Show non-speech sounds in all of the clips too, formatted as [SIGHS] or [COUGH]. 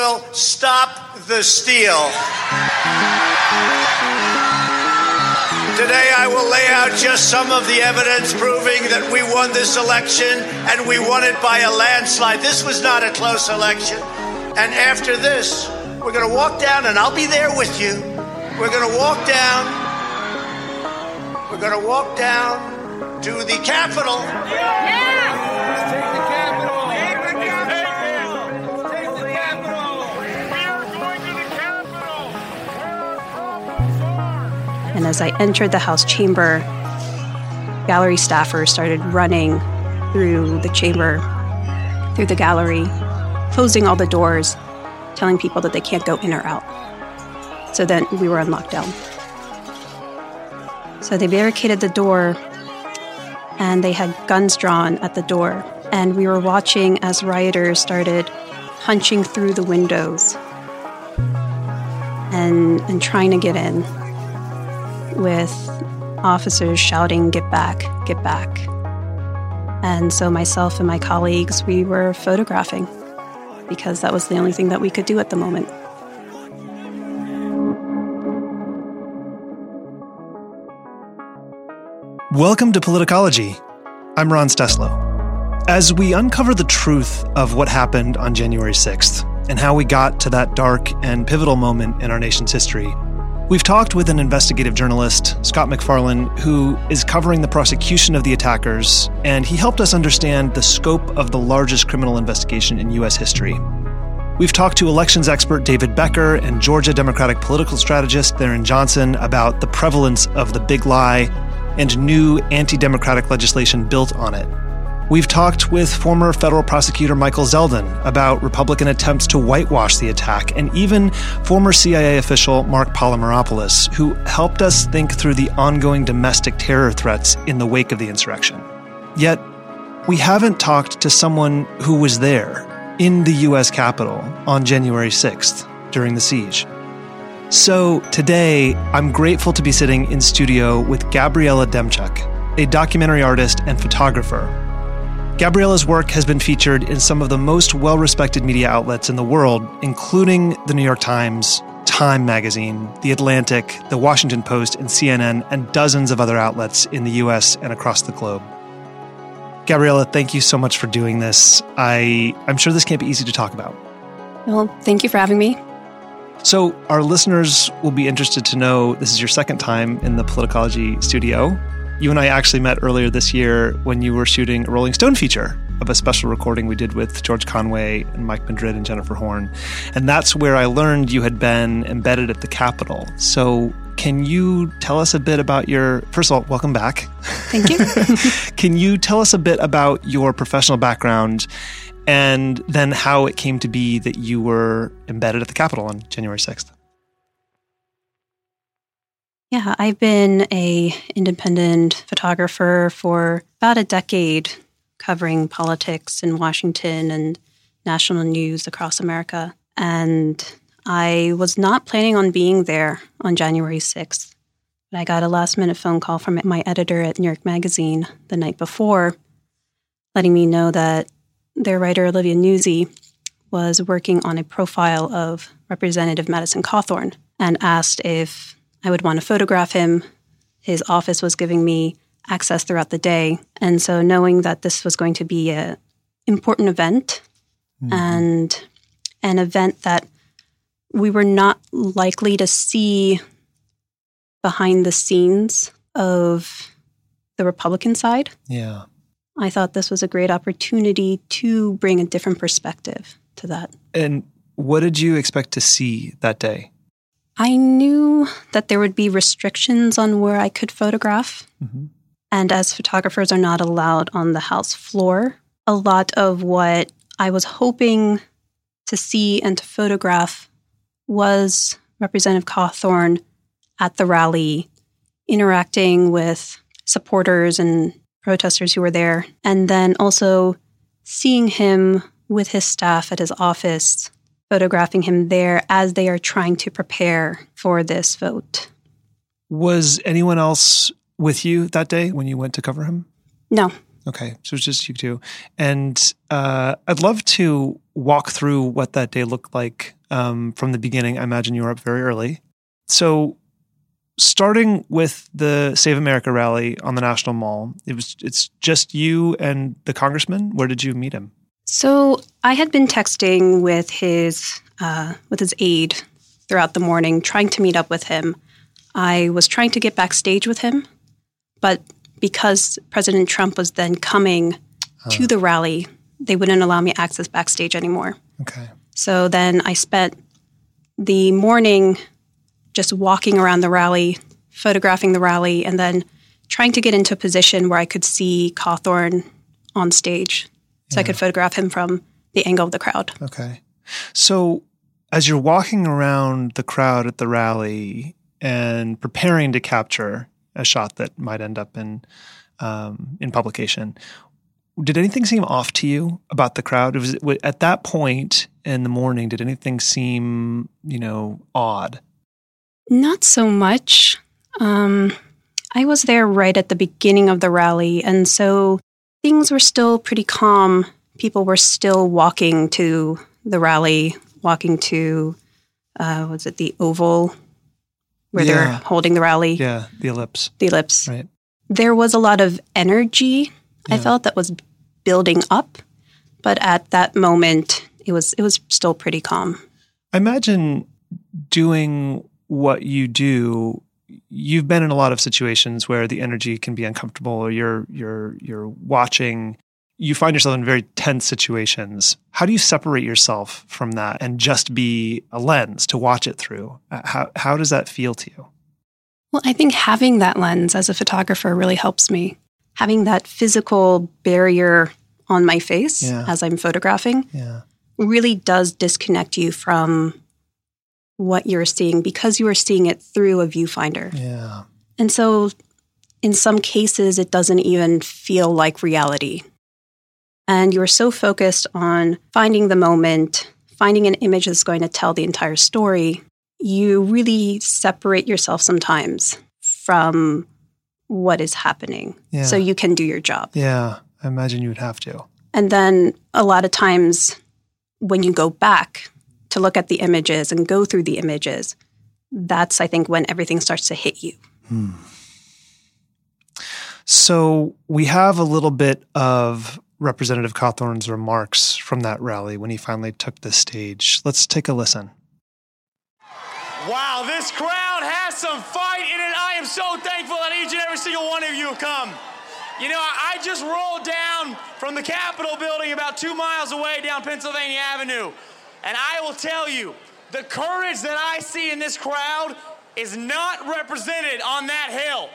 will stop the steal. Today, I will lay out just some of the evidence proving that we won this election and we won it by a landslide. This was not a close election. And after this, we're going to walk down, and I'll be there with you. We're going to walk down. We're going to walk down to the Capitol. And as I entered the House chamber, gallery staffers started running through the chamber, through the gallery, closing all the doors, telling people that they can't go in or out. So then we were on lockdown. So they barricaded the door and they had guns drawn at the door. And we were watching as rioters started punching through the windows and, and trying to get in with officers shouting, Get back, get back. And so myself and my colleagues, we were photographing because that was the only thing that we could do at the moment. Welcome to Politicology. I'm Ron Steslow. As we uncover the truth of what happened on January 6th and how we got to that dark and pivotal moment in our nation's history, we've talked with an investigative journalist, Scott MacFarlane, who is covering the prosecution of the attackers, and he helped us understand the scope of the largest criminal investigation in U.S. history. We've talked to elections expert David Becker and Georgia Democratic political strategist Tharon Johnson about the prevalence of the big lie and new anti democratic legislation built on it. We've talked with former federal prosecutor Michael Zeldin about Republican attempts to whitewash the attack, and even former CIA official Mark Polymeropoulos, who helped us think through the ongoing domestic terror threats in the wake of the insurrection. Yet, we haven't talked to someone who was there in the U.S. Capitol on January 6th during the siege. So today, I'm grateful to be sitting in studio with Gabriella Demczuk, a documentary artist and photographer. Gabriella's work has been featured in some of the most well respected media outlets in the world, including the New York Times, Time Magazine, The Atlantic, The Washington Post, and CNN, and dozens of other outlets in the US and across the globe. Gabriella, thank you so much for doing this. I, I'm sure this can't be easy to talk about. Well, thank you for having me. So, our listeners will be interested to know this is your second time in the Politicology studio. You and I actually met earlier this year when you were shooting a Rolling Stone feature of a special recording we did with George Conway and Mike Madrid and Jennifer Horn. And that's where I learned you had been embedded at the Capitol. So, can you tell us a bit about your, first of all, welcome back. Thank you. [LAUGHS] can you tell us a bit about your professional background and then how it came to be that you were embedded at the Capitol on January 6th. Yeah, I've been a independent photographer for about a decade covering politics in Washington and national news across America. And I was not planning on being there on January 6th. But I got a last minute phone call from my editor at New York Magazine the night before, letting me know that their writer Olivia Nuzzi, was working on a profile of Representative Madison Cawthorn and asked if I would want to photograph him. His office was giving me access throughout the day, and so knowing that this was going to be an important event mm-hmm. and an event that we were not likely to see behind the scenes of the Republican side. Yeah. I thought this was a great opportunity to bring a different perspective to that. And what did you expect to see that day? I knew that there would be restrictions on where I could photograph. Mm-hmm. And as photographers are not allowed on the House floor, a lot of what I was hoping to see and to photograph was Representative Cawthorn at the rally, interacting with supporters and protesters who were there, and then also seeing him with his staff at his office, photographing him there as they are trying to prepare for this vote. Was anyone else with you that day when you went to cover him? No, Okay, so it's just you two, and uh, I'd love to walk through what that day looked like um, from the beginning. I imagine you were up very early. So, starting with the Save America rally on the National Mall, it was it's just you and the congressman. Where did you meet him? So I had been texting with his uh, with his aide throughout the morning, trying to meet up with him. I was trying to get backstage with him, but because President Trump was then coming uh. to the rally, they wouldn't allow me access backstage anymore. Okay. So then I spent the morning just walking around the rally, photographing the rally, and then trying to get into a position where I could see Cawthorn on stage so yeah. I could photograph him from the angle of the crowd. Okay. So as you're walking around the crowd at the rally and preparing to capture a shot that might end up in um, in publication. Did anything seem off to you about the crowd? Was it, at that point in the morning? Did anything seem you know odd? Not so much. Um, I was there right at the beginning of the rally, and so things were still pretty calm. People were still walking to the rally, walking to uh, was it the Oval where yeah. they're holding the rally. Yeah, the ellipse. The ellipse. Right. There was a lot of energy yeah. I felt that was building up, but at that moment it was it was still pretty calm. I imagine doing what you do you've been in a lot of situations where the energy can be uncomfortable or you're you're you're watching you find yourself in very tense situations. How do you separate yourself from that and just be a lens to watch it through? Uh, how, how does that feel to you? Well, I think having that lens as a photographer really helps me. Having that physical barrier on my face yeah. as I'm photographing yeah. really does disconnect you from what you're seeing because you are seeing it through a viewfinder. Yeah. And so in some cases, it doesn't even feel like reality and you're so focused on finding the moment, finding an image that's going to tell the entire story, you really separate yourself sometimes from what is happening yeah. so you can do your job. Yeah, I imagine you would have to. And then a lot of times when you go back to look at the images and go through the images, that's, I think, when everything starts to hit you. Hmm. So we have a little bit of Representative Cawthorn's remarks from that rally when he finally took the stage. Let's take a listen. Wow, this crowd has some fight in it. I am so thankful that each and every single one of you have come. You know, I just rolled down from the Capitol building about two miles away down Pennsylvania Avenue. And I will tell you, the courage that I see in this crowd is not represented on that hill.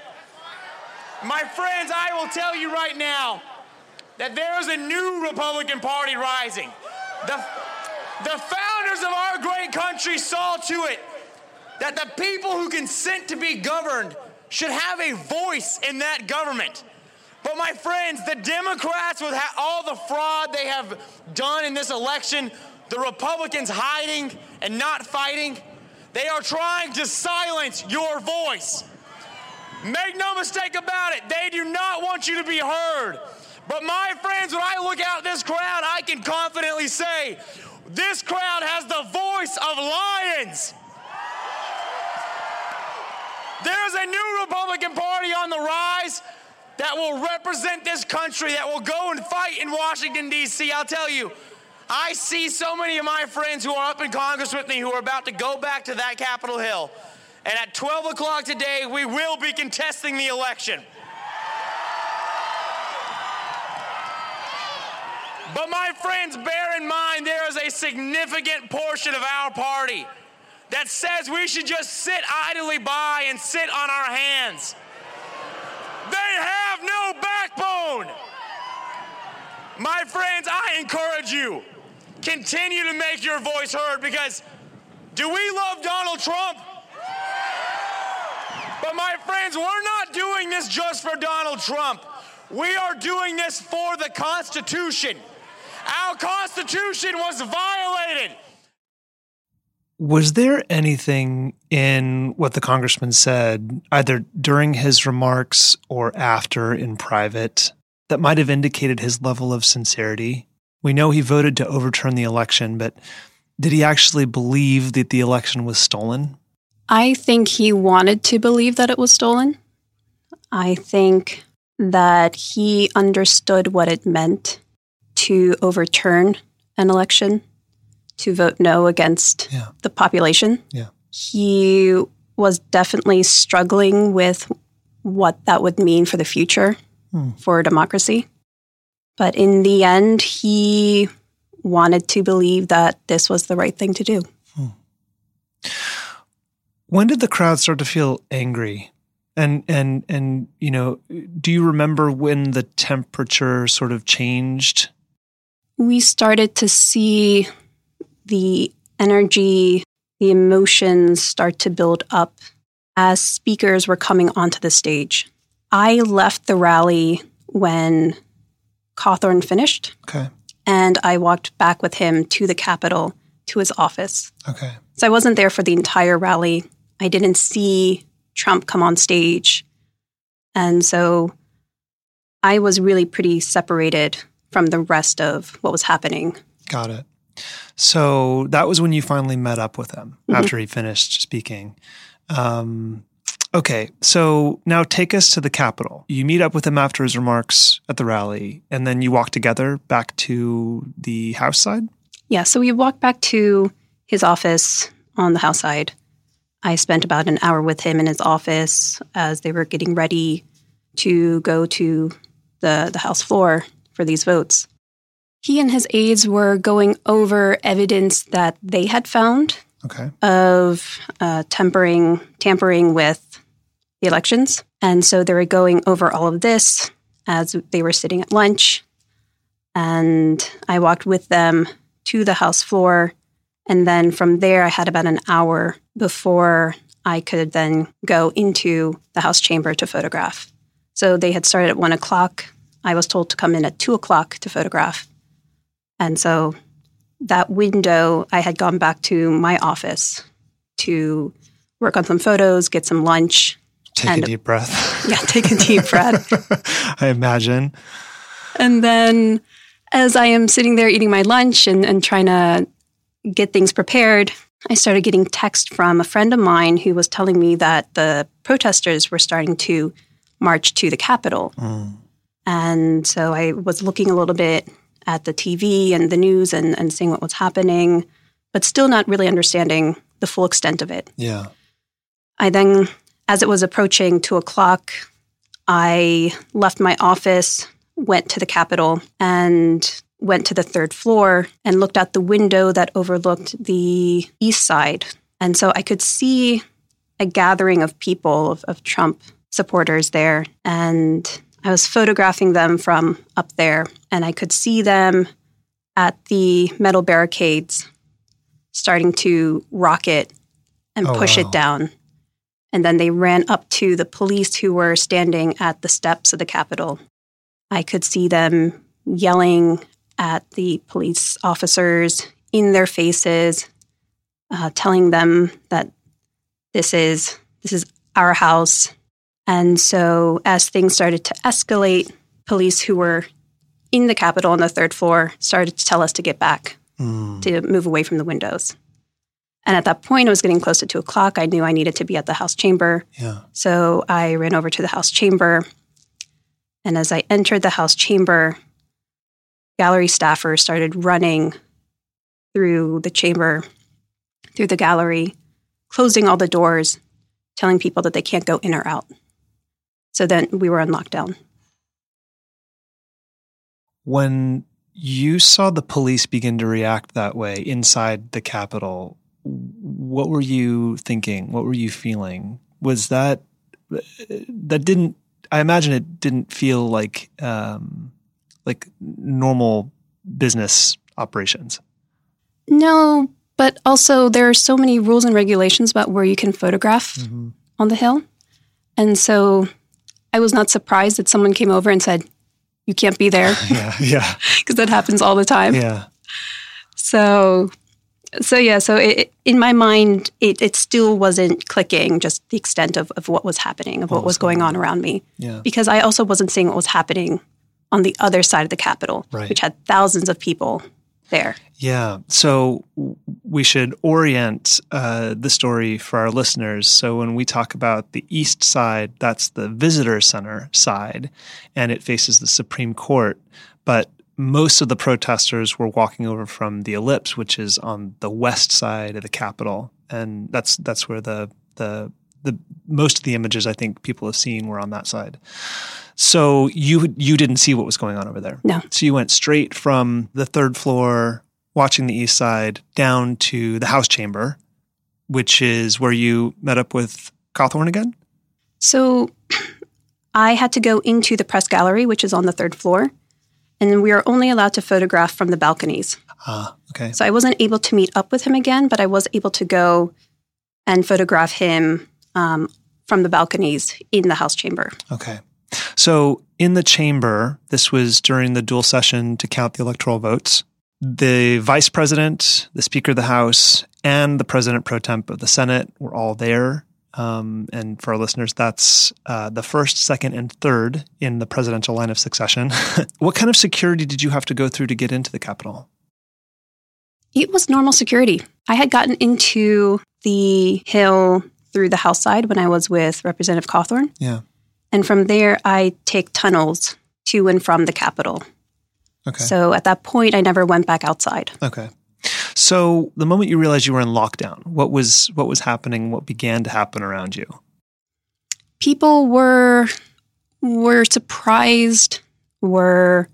My friends, I will tell you right now, that there is a new Republican Party rising. The, the founders of our great country saw to it that the people who consent to be governed should have a voice in that government. But my friends, the Democrats, with all the fraud they have done in this election, the Republicans hiding and not fighting, they are trying to silence your voice. Make no mistake about it, they do not want you to be heard. But my friends, when I look out this crowd, I can confidently say this crowd has the voice of lions. There's a new Republican Party on the rise that will represent this country, that will go and fight in Washington, D.C. I'll tell you, I see so many of my friends who are up in Congress with me who are about to go back to that Capitol Hill. And at 12 o'clock today, we will be contesting the election. But my friends, bear in mind there is a significant portion of our party that says we should just sit idly by and sit on our hands. They have no backbone. My friends, I encourage you, continue to make your voice heard because do we love Donald Trump? But my friends, we're not doing this just for Donald Trump. We are doing this for the Constitution. Our Constitution was violated. Was there anything in what the congressman said, either during his remarks or after in private, that might have indicated his level of sincerity? We know he voted to overturn the election, but did he actually believe that the election was stolen? I think he wanted to believe that it was stolen. I think that he understood what it meant to overturn an election, to vote no against Yeah. the population. Yeah. He was definitely struggling with what that would mean for the future Hmm. for democracy. But in the end, he wanted to believe that this was the right thing to do. Hmm. When did the crowd start to feel angry? And and and you know, do you remember when the temperature sort of changed? we started to see the energy, the emotions start to build up as speakers were coming onto the stage. I left the rally when Cawthorn finished, Okay. and I walked back with him to the Capitol to his office. Okay. So I wasn't there for the entire rally. I didn't see Trump come on stage. And so I was really pretty separated from the rest of what was happening. Got it. So that was when you finally met up with him Mhm. after he finished speaking. Um, okay, so now take us to the Capitol. You meet up with him after his remarks at the rally, and then you walk together back to the House side. Yeah, so we walked back to his office on the House side. I spent about an hour with him in his office as they were getting ready to go to the, the House floor for these votes. He and his aides were going over evidence that they had found Okay. of uh, tampering tampering with the elections, and so they were going over all of this as they were sitting at lunch. And I walked with them to the house floor, and then from there, I had about an hour before I could then go into the house chamber to photograph. So they had started at one o'clock. I was told to come in at two o'clock to photograph, and so that window, I had gone back to my office to work on some photos, get some lunch. Take And- a deep breath. [LAUGHS] Yeah, take a deep breath. [LAUGHS] I imagine. And then as I am sitting there eating my lunch and, and trying to get things prepared, I started getting text from a friend of mine who was telling me that the protesters were starting to march to the Capitol. Mm. And so I was looking a little bit at the TV and the news and, and seeing what was happening, but still not really understanding the full extent of it. Yeah. I then, as it was approaching two o'clock, I left my office, went to the Capitol, and went to the third floor and looked out the window that overlooked the east side. And so I could see a gathering of people, of, of Trump supporters there. And I was photographing them from up there, and I could see them at the metal barricades starting to rock it and Oh, push wow. it down. And then they ran up to the police who were standing at the steps of the Capitol. I could see them yelling at the police officers in their faces, uh, telling them that this is this is our house. And so, as things started to escalate, police who were in the Capitol on the third floor started to tell us to get back, Mm. to move away from the windows. And at that point, it was getting close to two o'clock. I knew I needed to be at the House chamber. Yeah. So I ran over to the House chamber. And as I entered the House chamber, gallery staffers started running through the chamber, through the gallery, closing all the doors, telling people that they can't go in or out. So then we were on lockdown. When you saw the police begin to react that way inside the Capitol, what were you thinking? What were you feeling? Was that that didn't? I imagine it didn't feel like um, like normal business operations. No, but also there are so many rules and regulations about where you can photograph on the Hill. And so I was not surprised that someone came over and said, You can't be there, [LAUGHS] Yeah, yeah, [LAUGHS] because that happens all the time. yeah. So, so yeah, so it, in my mind, it, it still wasn't clicking just the extent of, of what was happening, of what was going on around me, Yeah. because I also wasn't seeing what was happening on the other side of the Capitol, Right. which had thousands of people there. Yeah. So we should orient uh, the story for our listeners. So when we talk about the east side, that's the visitor center side, and it faces the Supreme Court. But most of the protesters were walking over from the ellipse, which is on the west side of the Capitol, and that's that's where the the the most of the images I think people have seen were on that side. So you you didn't see what was going on over there. No. So you went straight from the third floor, watching the east side, down to the House chamber, which is where you met up with Cawthorn again. So [CLEARS THROAT] I had to go into the press gallery, which is on the third floor, and we are only allowed to photograph from the balconies. Ah, okay. So I wasn't able to meet up with him again, but I was able to go and photograph him um, from the balconies in the House chamber. Okay. So in the chamber, this was during the dual session to count the electoral votes. The vice president, the speaker of the House, and the president pro temp of the Senate were all there. Um, and for our listeners, that's uh, the first, second, and third in the presidential line of succession. [LAUGHS] what kind of security did you have to go through to get into the Capitol? It was normal security. I had gotten into the hill through the House side when I was with Representative Cawthorn. Yeah. And from there, I take tunnels to and from the Capitol. Okay. So at that point, I never went back outside. Okay. So the moment you realized you were in lockdown, what was what was happening? What began to happen around you? People were were surprised, were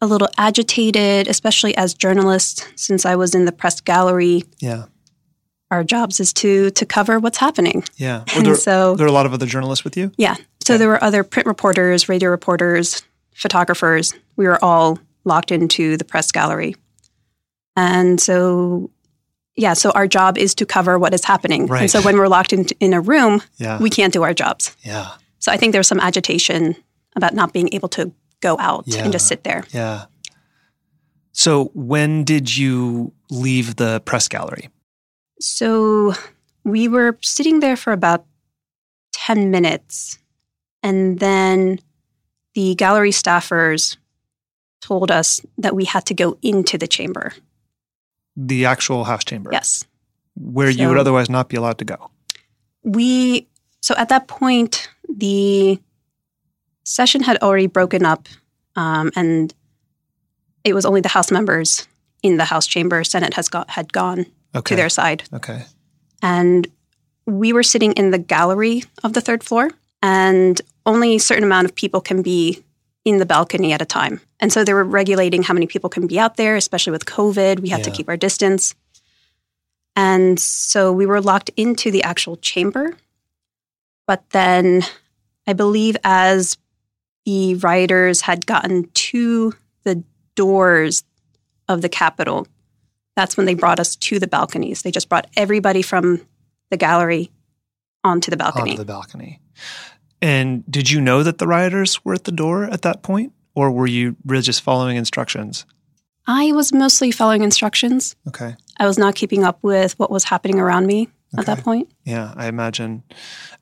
a little agitated, especially as journalists. Since I was in the press gallery, Yeah. our jobs is to to cover what's happening. Yeah. And there, so- there were a lot of other journalists with you? Yeah. So there were other print reporters, radio reporters, photographers. We were all locked into the press gallery. And so, yeah, so our job is to cover what is happening. Right. And so when we're locked in, in a room, Yeah. we can't do our jobs. yeah. So I think there's some agitation about not being able to go out Yeah. and just sit there. Yeah. So when did you leave the press gallery? So we were sitting there for about 10 minutes. And then the gallery staffers told us that we had to go into the chamber. The actual house chamber. Yes. Where you would otherwise not be allowed to go. We, so at that point, the session had already broken up um, and it was only the House members in the House chamber. Senate has got, had gone Okay. to their side. Okay. and we were sitting in the gallery of the third floor and only a certain amount of people can be in the balcony at a time and so they were regulating how many people can be out there especially with covid we had to keep our distance and so we were locked into the actual chamber but then i believe as the rioters had gotten to the doors of the capitol that's when they brought us to the balconies. They just brought everybody from the gallery onto the balcony. Onto the balcony. And did you know that the rioters were at the door at that point? Or were you really just following instructions? I was mostly following instructions. Okay. I was not keeping up with what was happening around me at that point. Yeah, I imagine.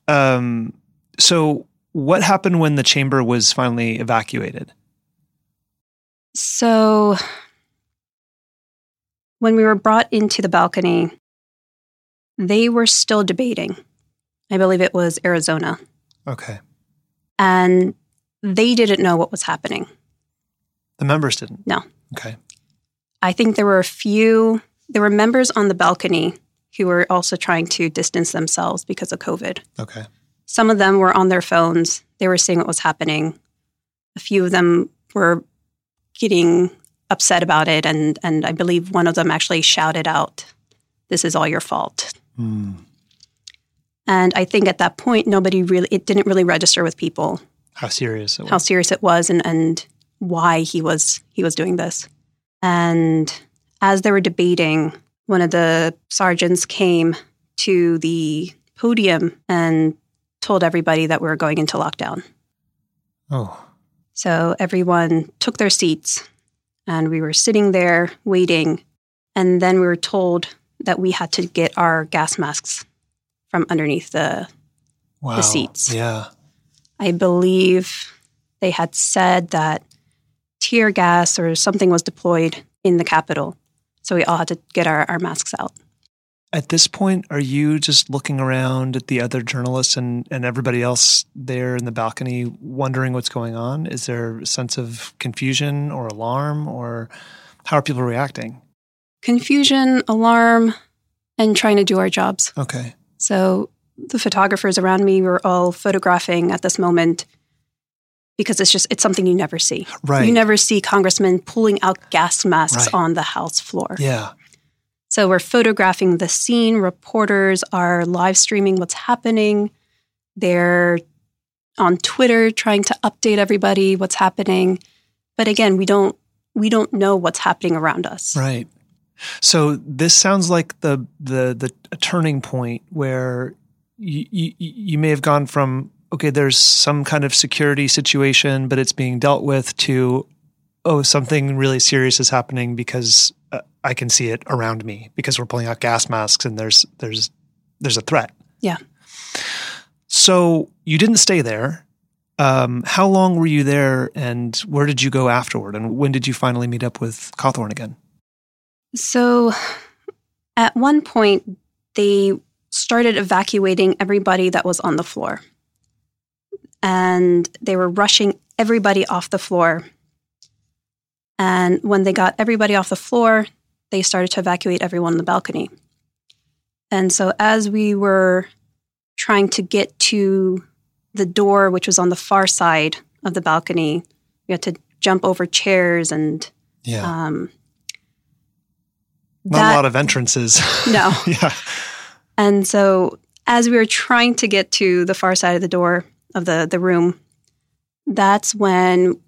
Um, so, what happened when the chamber was finally evacuated? So when we were brought into the balcony, they were still debating. I believe it was Arizona. Okay. And they didn't know what was happening. The members didn't? No. Okay. I think there were a few, there were members on the balcony who were also trying to distance themselves because of COVID. Okay. Some of them were on their phones, they were seeing what was happening. A few of them were getting upset about it, and, and I believe one of them actually shouted out, This is all your fault. Hmm. And I think at that point, nobody really, it didn't really register with people How serious it was. how serious it was and, and why he was he was doing this. And as they were debating, one of the sergeants came to the podium and told everybody that we were going into lockdown. oh. So everyone took their seats and we were sitting there waiting. And then we were told that we had to get our gas masks from underneath the Wow. seats. Yeah. I believe they had said that tear gas or something was deployed in the Capitol. So we all had to get our, our masks out. At this point, are you just looking around at the other journalists and, and everybody else there in the balcony wondering what's going on? Is there a sense of confusion or alarm, or how are people reacting? Confusion, alarm, and trying to do our jobs. Okay. So the photographers around me were all photographing at this moment because it's just it's something you never see. Right. You never see congressmen pulling out gas masks Right. on the House floor. Yeah. So we're photographing the scene. Reporters are live streaming what's happening. They're on Twitter trying to update everybody what's happening. But again, we don't we don't know what's happening around us. Right. So this sounds like the the the a turning point where you, you you may have gone from okay, there's some kind of security situation, but it's being dealt with to oh, something really serious is happening because uh, I can see it around me because we're pulling out gas masks and there's there's there's a threat. Yeah. So you didn't stay there. Um, how long were you there, and where did you go afterward? And when did you finally meet up with Cawthorn again? So at one point, they started evacuating everybody that was on the floor. And they were rushing everybody off the floor. And when they got everybody off the floor, they started to evacuate everyone on the balcony. And so as we were trying to get to the door, which was on the far side of the balcony, we had to jump over chairs and Yeah. um, Not that- a lot of entrances. [LAUGHS] no. yeah. And so as we were trying to get to the far side of the door of the, the room, that's when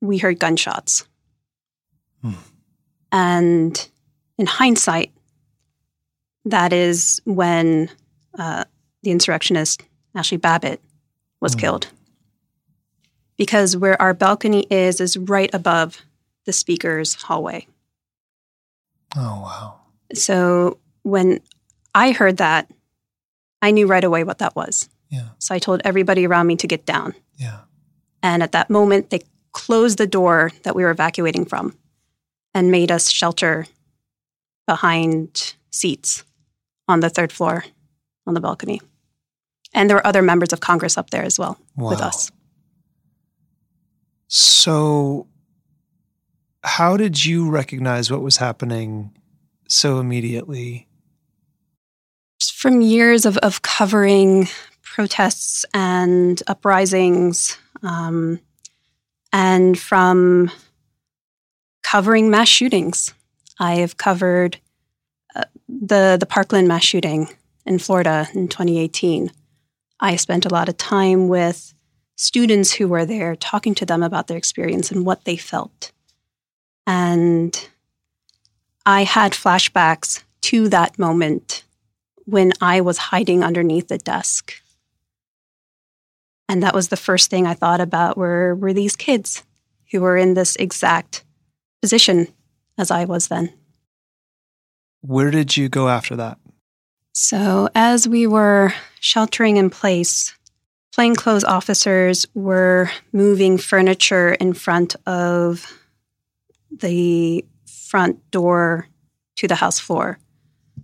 we heard gunshots. Hmm. And in hindsight, that is when uh, the insurrectionist Ashli Babbitt was Hmm. killed. Because where our balcony is, is right above the speaker's hallway. Oh wow. So when I heard that, I knew right away what that was. Yeah. So I told everybody around me to get down. Yeah. And at that moment, they closed the door that we were evacuating from and made us shelter behind seats on the third floor on the balcony. And there were other members of Congress up there as well with Wow. us. So, how did you recognize what was happening so immediately? From years of, of covering protests and uprisings, um, and from covering mass shootings. I have covered uh, the the Parkland mass shooting in Florida in 2018. I spent a lot of time with students who were there, talking to them about their experience and what they felt. And I had flashbacks to that moment when I was hiding underneath the desk. And that was the first thing I thought about were, were these kids who were in this exact position as I was then. Where did you go after that? So, as we were sheltering in place, plainclothes officers were moving furniture in front of the front door to the House floor.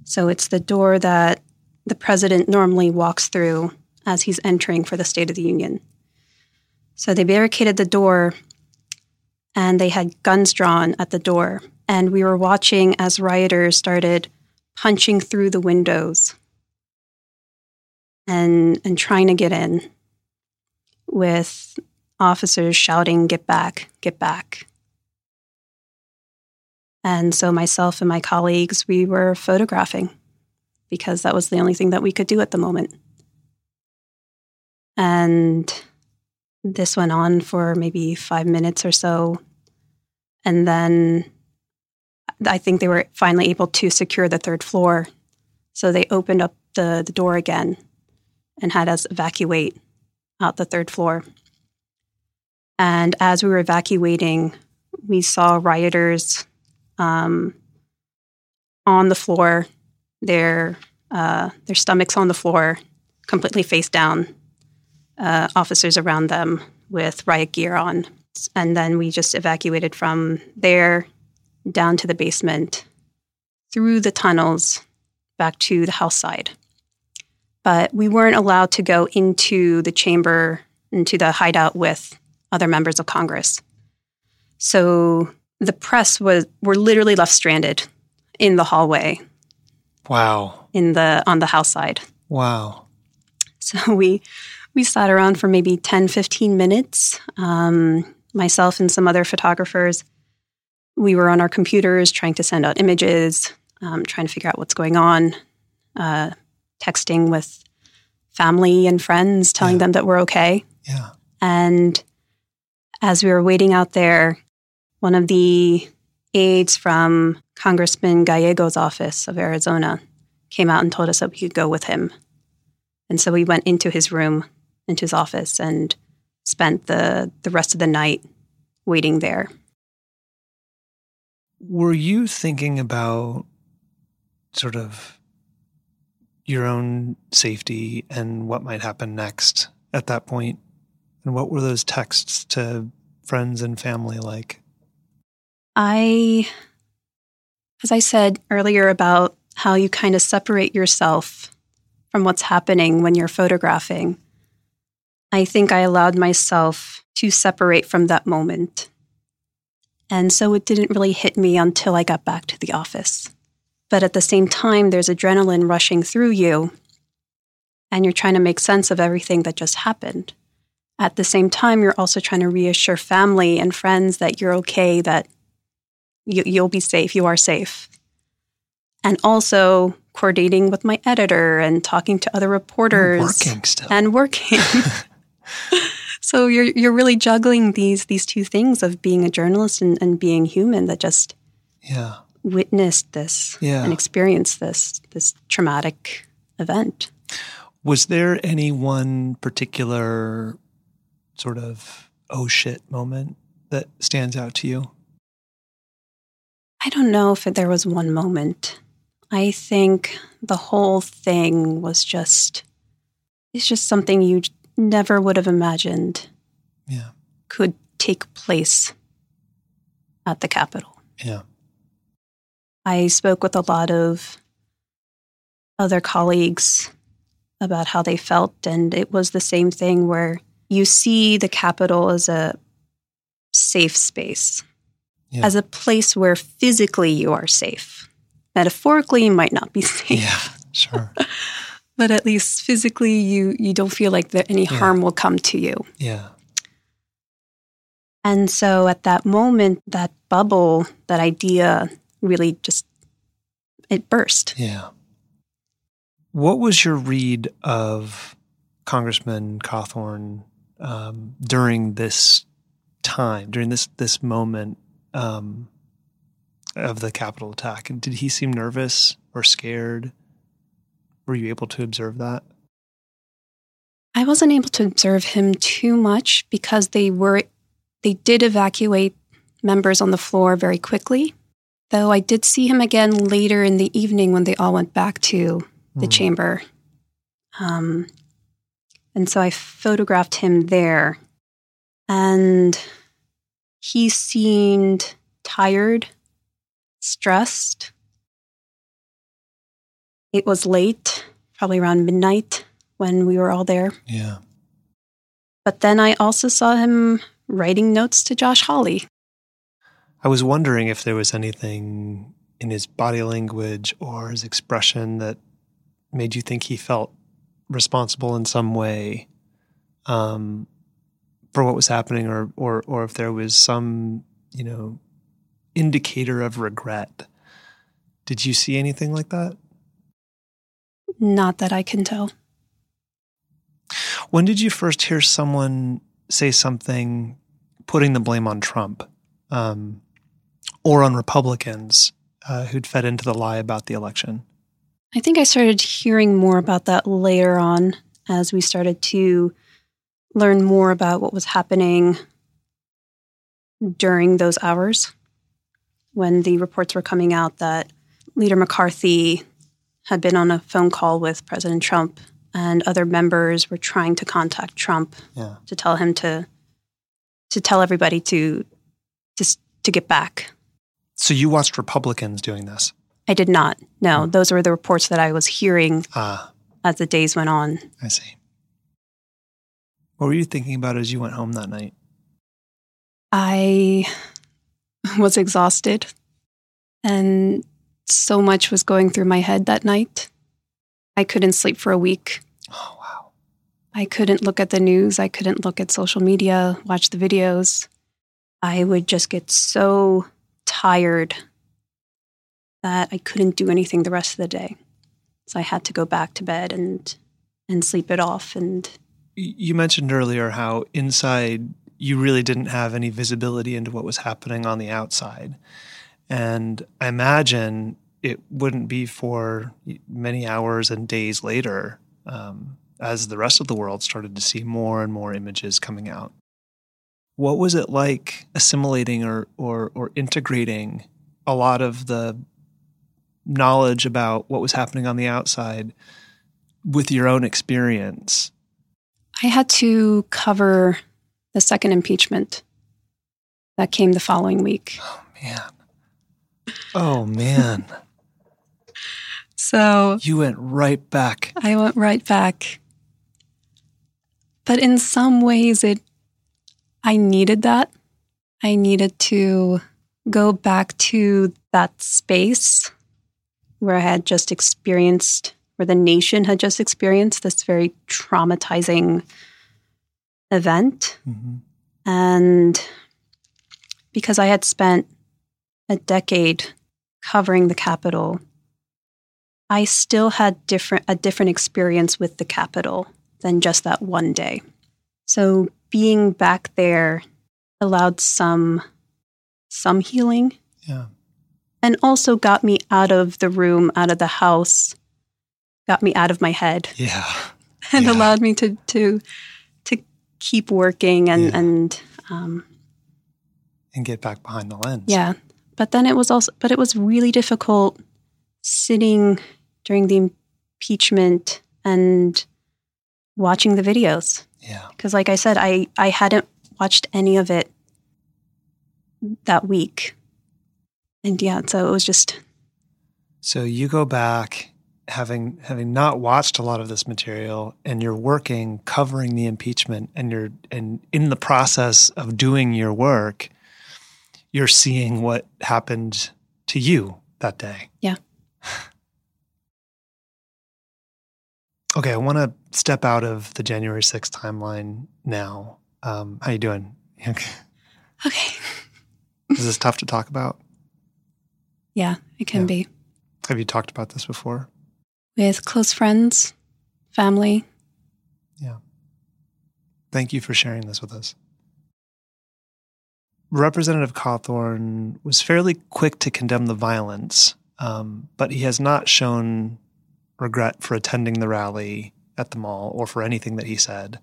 So, it's the door that the president normally walks through as he's entering for the State of the Union. So, they barricaded the door and they had guns drawn at the door. And we were watching as rioters started punching through the windows and and trying to get in with officers shouting get back get back and so myself and my colleagues we were photographing because that was the only thing that we could do at the moment and this went on for maybe 5 minutes or so and then I think they were finally able to secure the third floor. So they opened up the, the door again and had us evacuate out the third floor. And as we were evacuating, we saw rioters um, on the floor, their, uh, their stomachs on the floor, completely face down, uh, officers around them with riot gear on. And then we just evacuated from there down to the basement, through the tunnels, back to the house side. But we weren't allowed to go into the chamber, into the hideout with other members of Congress. So the press was were literally left stranded in the hallway Wow. in the on the house side. Wow. So [LAUGHS] we we sat around for maybe 10, 15 minutes. Um, myself and some other photographers. We were on our computers trying to send out images, um, trying to figure out what's going on, uh, texting with family and friends, telling Yeah. them that we're okay. Yeah. And as we were waiting out there, one of the aides from Congressman Gallego's office of Arizona came out and told us that we could go with him. And so we went into his room, into his office, and spent the, the rest of the night waiting there. Were you thinking about sort of your own safety and what might happen next at that point? And what were those texts to friends and family like? I, as I said earlier about how you kind of separate yourself from what's happening when you're photographing, I think I allowed myself to separate from that moment. And so it didn't really hit me until I got back to the office. But at the same time, there's adrenaline rushing through you, and you're trying to make sense of everything that just happened. At the same time, you're also trying to reassure family and friends that you're okay, that you, you'll be safe, you are safe. And also coordinating with my editor and talking to other reporters Working still. and working. [LAUGHS] [LAUGHS] so you're you're really juggling these these two things of being a journalist and, and being human that just yeah. witnessed this Yeah. and experienced this this traumatic event. Was there any one particular sort of oh shit moment that stands out to you? I don't know if there was one moment. I think the whole thing was just it's just something you never would have imagined Yeah. could take place at the Capitol. Yeah. I spoke with a lot of other colleagues about how they felt, and it was the same thing where you see the Capitol as a safe space, Yeah. as a place where physically you are safe. Metaphorically, you might not be [LAUGHS] safe, Yeah. Sure. [LAUGHS] but at least physically, you you don't feel like that any Yeah. harm will come to you. Yeah. And so at that moment, that bubble, that idea really just it burst. Yeah. What was your read of Congressman Cawthorn um, during this time, during this this moment um, of the Capitol attack? And did he seem nervous or scared? Were you able to observe that? I wasn't able to observe him too much because they were they did evacuate members on the floor very quickly. Though I did see him again later in the evening when they all went back to the Hmm. chamber. Um, and so I photographed him there. And he seemed tired, stressed. It was late, probably around midnight when we were all there. Yeah. But then I also saw him writing notes to Josh Hawley. I was wondering if there was anything in his body language or his expression that made you think he felt responsible in some way um, for what was happening, or or or if there was some you know indicator of regret. Did you see anything like that? Not that I can tell. When did you first hear someone say something putting the blame on Trump um, or on Republicans uh, who'd fed into the lie about the election? I think I started hearing more about that later on as we started to learn more about what was happening during those hours when the reports were coming out that Leader McCarthy had been on a phone call with President Trump and other members were trying to contact Trump Yeah. to tell him to to tell everybody to just to get back. So you watched Republicans doing this? I did not. No, those were the reports that I was hearing Ah, as the days went on. I see. What were you thinking about as you went home that night? I was exhausted and so much was going through my head that night. I couldn't sleep for a week. Oh, wow. I couldn't look at the news. I couldn't look at social media, watch the videos. I would just get so tired that I couldn't do anything the rest of the day. So I had to go back to bed and and sleep it off and You mentioned earlier how inside you really didn't have any visibility into what was happening on the outside. And I imagine it wouldn't be for many hours and days later um, as the rest of the world started to see more and more images coming out. What was it like assimilating or, or, or integrating a lot of the knowledge about what was happening on the outside with your own experience? I had to cover the second impeachment that came the following week. Oh, man. Oh man. [LAUGHS] So You went right back. I went right back. But in some ways it I needed that. I needed to go back to that space where I had just experienced where the nation had just experienced this very traumatizing event Mhm. and because I had spent a decade covering the Capitol, I still had different a different experience with the Capitol than just that one day. So being back there allowed some some healing Yeah. and also got me out of the room, out of the house, got me out of my head Yeah. [LAUGHS] and Yeah. allowed me to to to keep working and Yeah. and um, And get back behind the lens. Yeah. But then it was also, but it was really difficult sitting during the impeachment and watching the videos. Yeah. Because, like I said, I, I hadn't watched any of it that week. And yeah, so it was just, So you go back having having not watched a lot of this material and you're working covering the impeachment and you're and in the process of doing your work you're seeing what happened to you that day. Yeah. [SIGHS] okay, I want to step out of the January 6th timeline now. Um, how you doing? [LAUGHS] Okay. okay. Is this tough to talk about? Yeah, it can Yeah. be. Have you talked about this before? With close friends, family. Yeah. Thank you for sharing this with us. Representative Cawthorn was fairly quick to condemn the violence, um, but he has not shown regret for attending the rally at the mall or for anything that he said.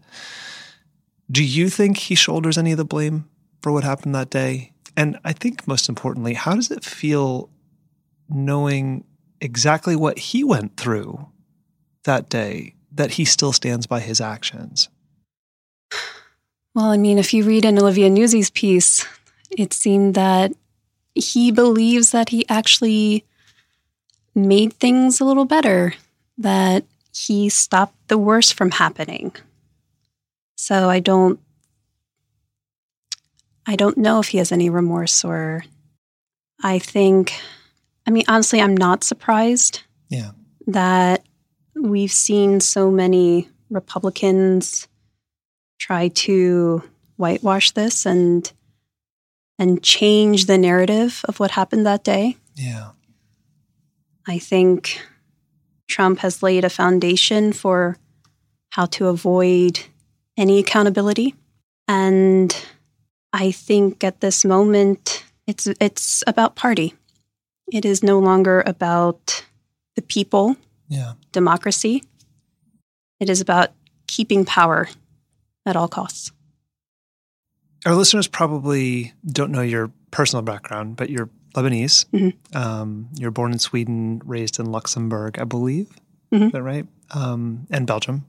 Do you think he shoulders any of the blame for what happened that day? And I think most importantly, how does it feel knowing exactly what he went through that day, that he still stands by his actions? Well, I mean, if you read in Olivia Nuzzi's piece, it seemed that he believes that he actually made things a little better, that he stopped the worst from happening. So I don't I don't know if he has any remorse or I think I mean honestly I'm not surprised Yeah. that we've seen so many Republicans try to whitewash this and and change the narrative of what happened that day. Yeah. I think Trump has laid a foundation for how to avoid any accountability. And I think at this moment it's it's about party. It is no longer about the people, Yeah. democracy. It is about keeping power at all costs. Our listeners probably don't know your personal background, but you're Lebanese. Mhm. Um, you're born in Sweden, raised in Luxembourg, I believe. Mhm. Is that right? Um, and Belgium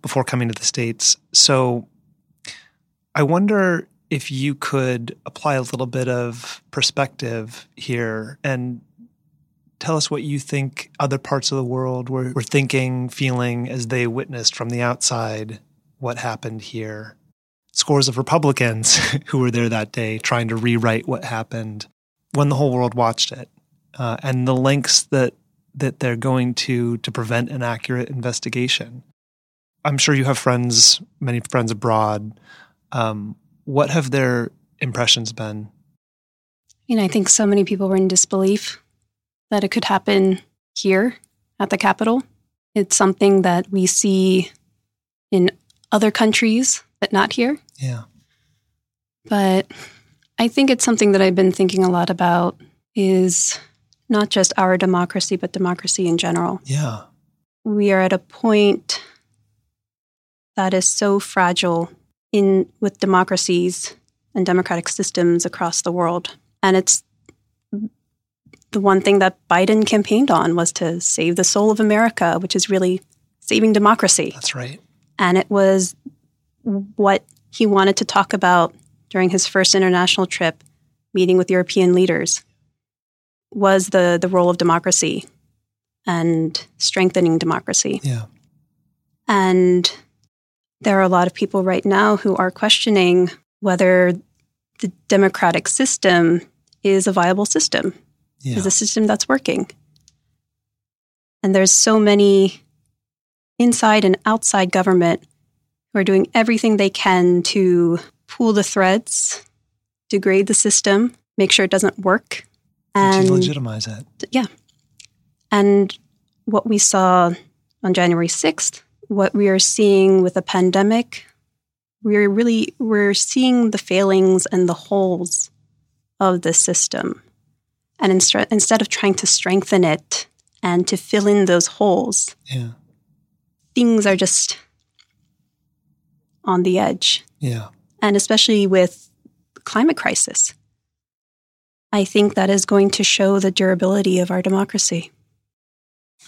before coming to the States. So I wonder if you could apply a little bit of perspective here and tell us what you think other parts of the world were, were thinking, feeling as they witnessed from the outside what happened here. Scores of Republicans [LAUGHS] who were there that day trying to rewrite what happened when the whole world watched it, uh, and the lengths that that they're going to to prevent an accurate investigation. I'm sure you have friends, many friends abroad. Um, what have their impressions been? You know, I think so many people were in disbelief that it could happen here at the Capitol. It's something that we see in other countries, but not here. Yeah. But I think it's something that I've been thinking a lot about is not just our democracy, but democracy in general. Yeah. We are at a point that is so fragile in with democracies and democratic systems across the world. And it's the one thing that Biden campaigned on was to save the soul of America, which is really saving democracy. That's right. And it was what he wanted to talk about during his first international trip, meeting with European leaders, was the, the role of democracy and strengthening democracy. Yeah. And there are a lot of people right now who are questioning whether the democratic system is a viable system, Yeah. is a system that's working. And there's so many inside and outside government who are doing everything they can to pull the threads, degrade the system, make sure it doesn't work. And to legitimize it. yeah. And what we saw on January 6th, what we are seeing with the pandemic, we're really we're seeing the failings and the holes of the system. And instead of trying to strengthen it and to fill in those holes, Yeah. things are just on the edge. Yeah. And especially with climate crisis. I think that is going to show the durability of our democracy.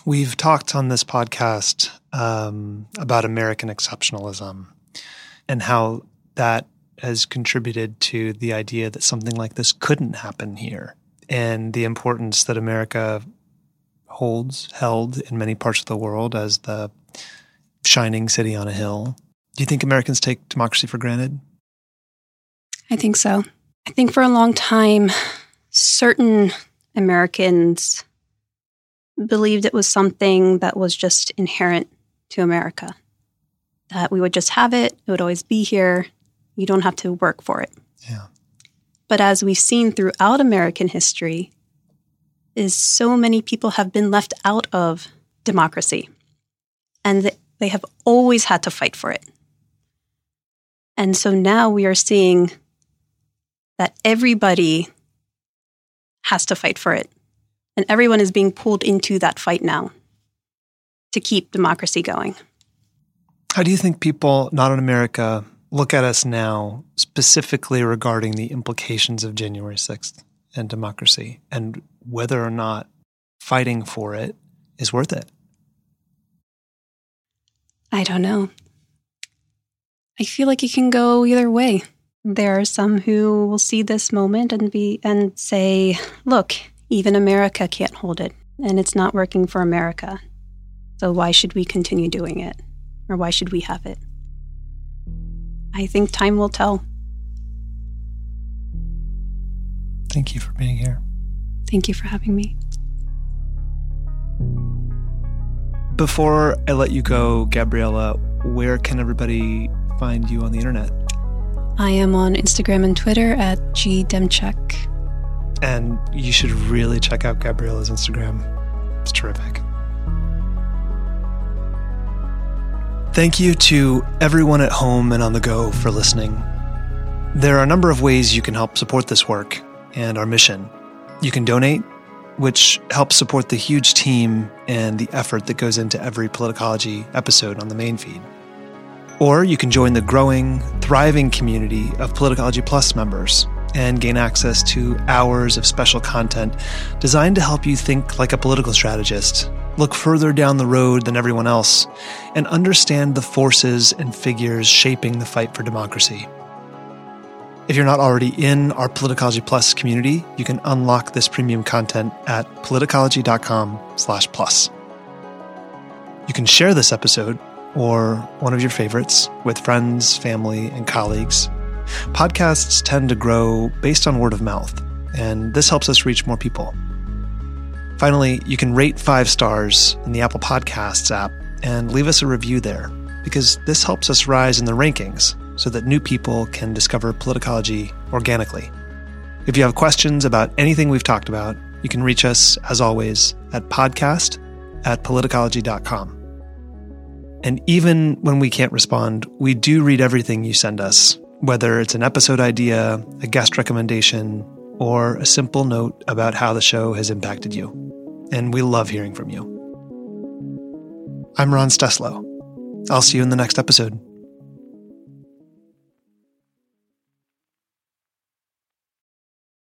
We've talked on this podcast um, about American exceptionalism and how that has contributed to the idea that something like this couldn't happen here and the importance that America holds, held in many parts of the world as the shining city on a hill. Do you think Americans take democracy for granted? I think so. I think for a long time, certain Americans believed it was something that was just inherent to America. That we would just have it, it would always be here. You don't have to work for it. Yeah. But as we've seen throughout American history, is so many people have been left out of democracy. And they have always had to fight for it. And so now we are seeing that everybody has to fight for it. And everyone is being pulled into that fight now to keep democracy going. How do you think people not in America look at us now, specifically regarding the implications of January 6th and democracy and whether or not fighting for it is worth it? I don't know. I feel like it can go either way. There are some who will see this moment and be and say, "Look, even America can't hold it, and it's not working for America. So why should we continue doing it? Or why should we have it?" I think time will tell. Thank you for being here. Thank you for having me. Before I let you go, Gabriella, where can everybody find you on the internet? I am on Instagram and Twitter at gdemczuk. And you should really check out Gabriella's Instagram. It's terrific. Thank you to everyone at home and on the go for listening. There are a number of ways you can help support this work and our mission. You can donate, which helps support the huge team and the effort that goes into every Politicology episode on the main feed. Or you can join the growing, thriving community of Politicology Plus members and gain access to hours of special content designed to help you think like a political strategist, look further down the road than everyone else, and understand the forces and figures shaping the fight for democracy. If you're not already in our Politicology Plus community, you can unlock this premium content at politicology.com/plus. You can share this episode or one of your favorites with friends, family, and colleagues. Podcasts tend to grow based on word of mouth, and this helps us reach more people. Finally, you can rate five stars in the Apple Podcasts app and leave us a review there because this helps us rise in the rankings so that new people can discover politicology organically. If you have questions about anything we've talked about, you can reach us, as always, at podcast at politicology.com. And even when we can't respond, we do read everything you send us, whether it's an episode idea, a guest recommendation, or a simple note about how the show has impacted you. And we love hearing from you. I'm Ron Steslow. I'll see you in the next episode.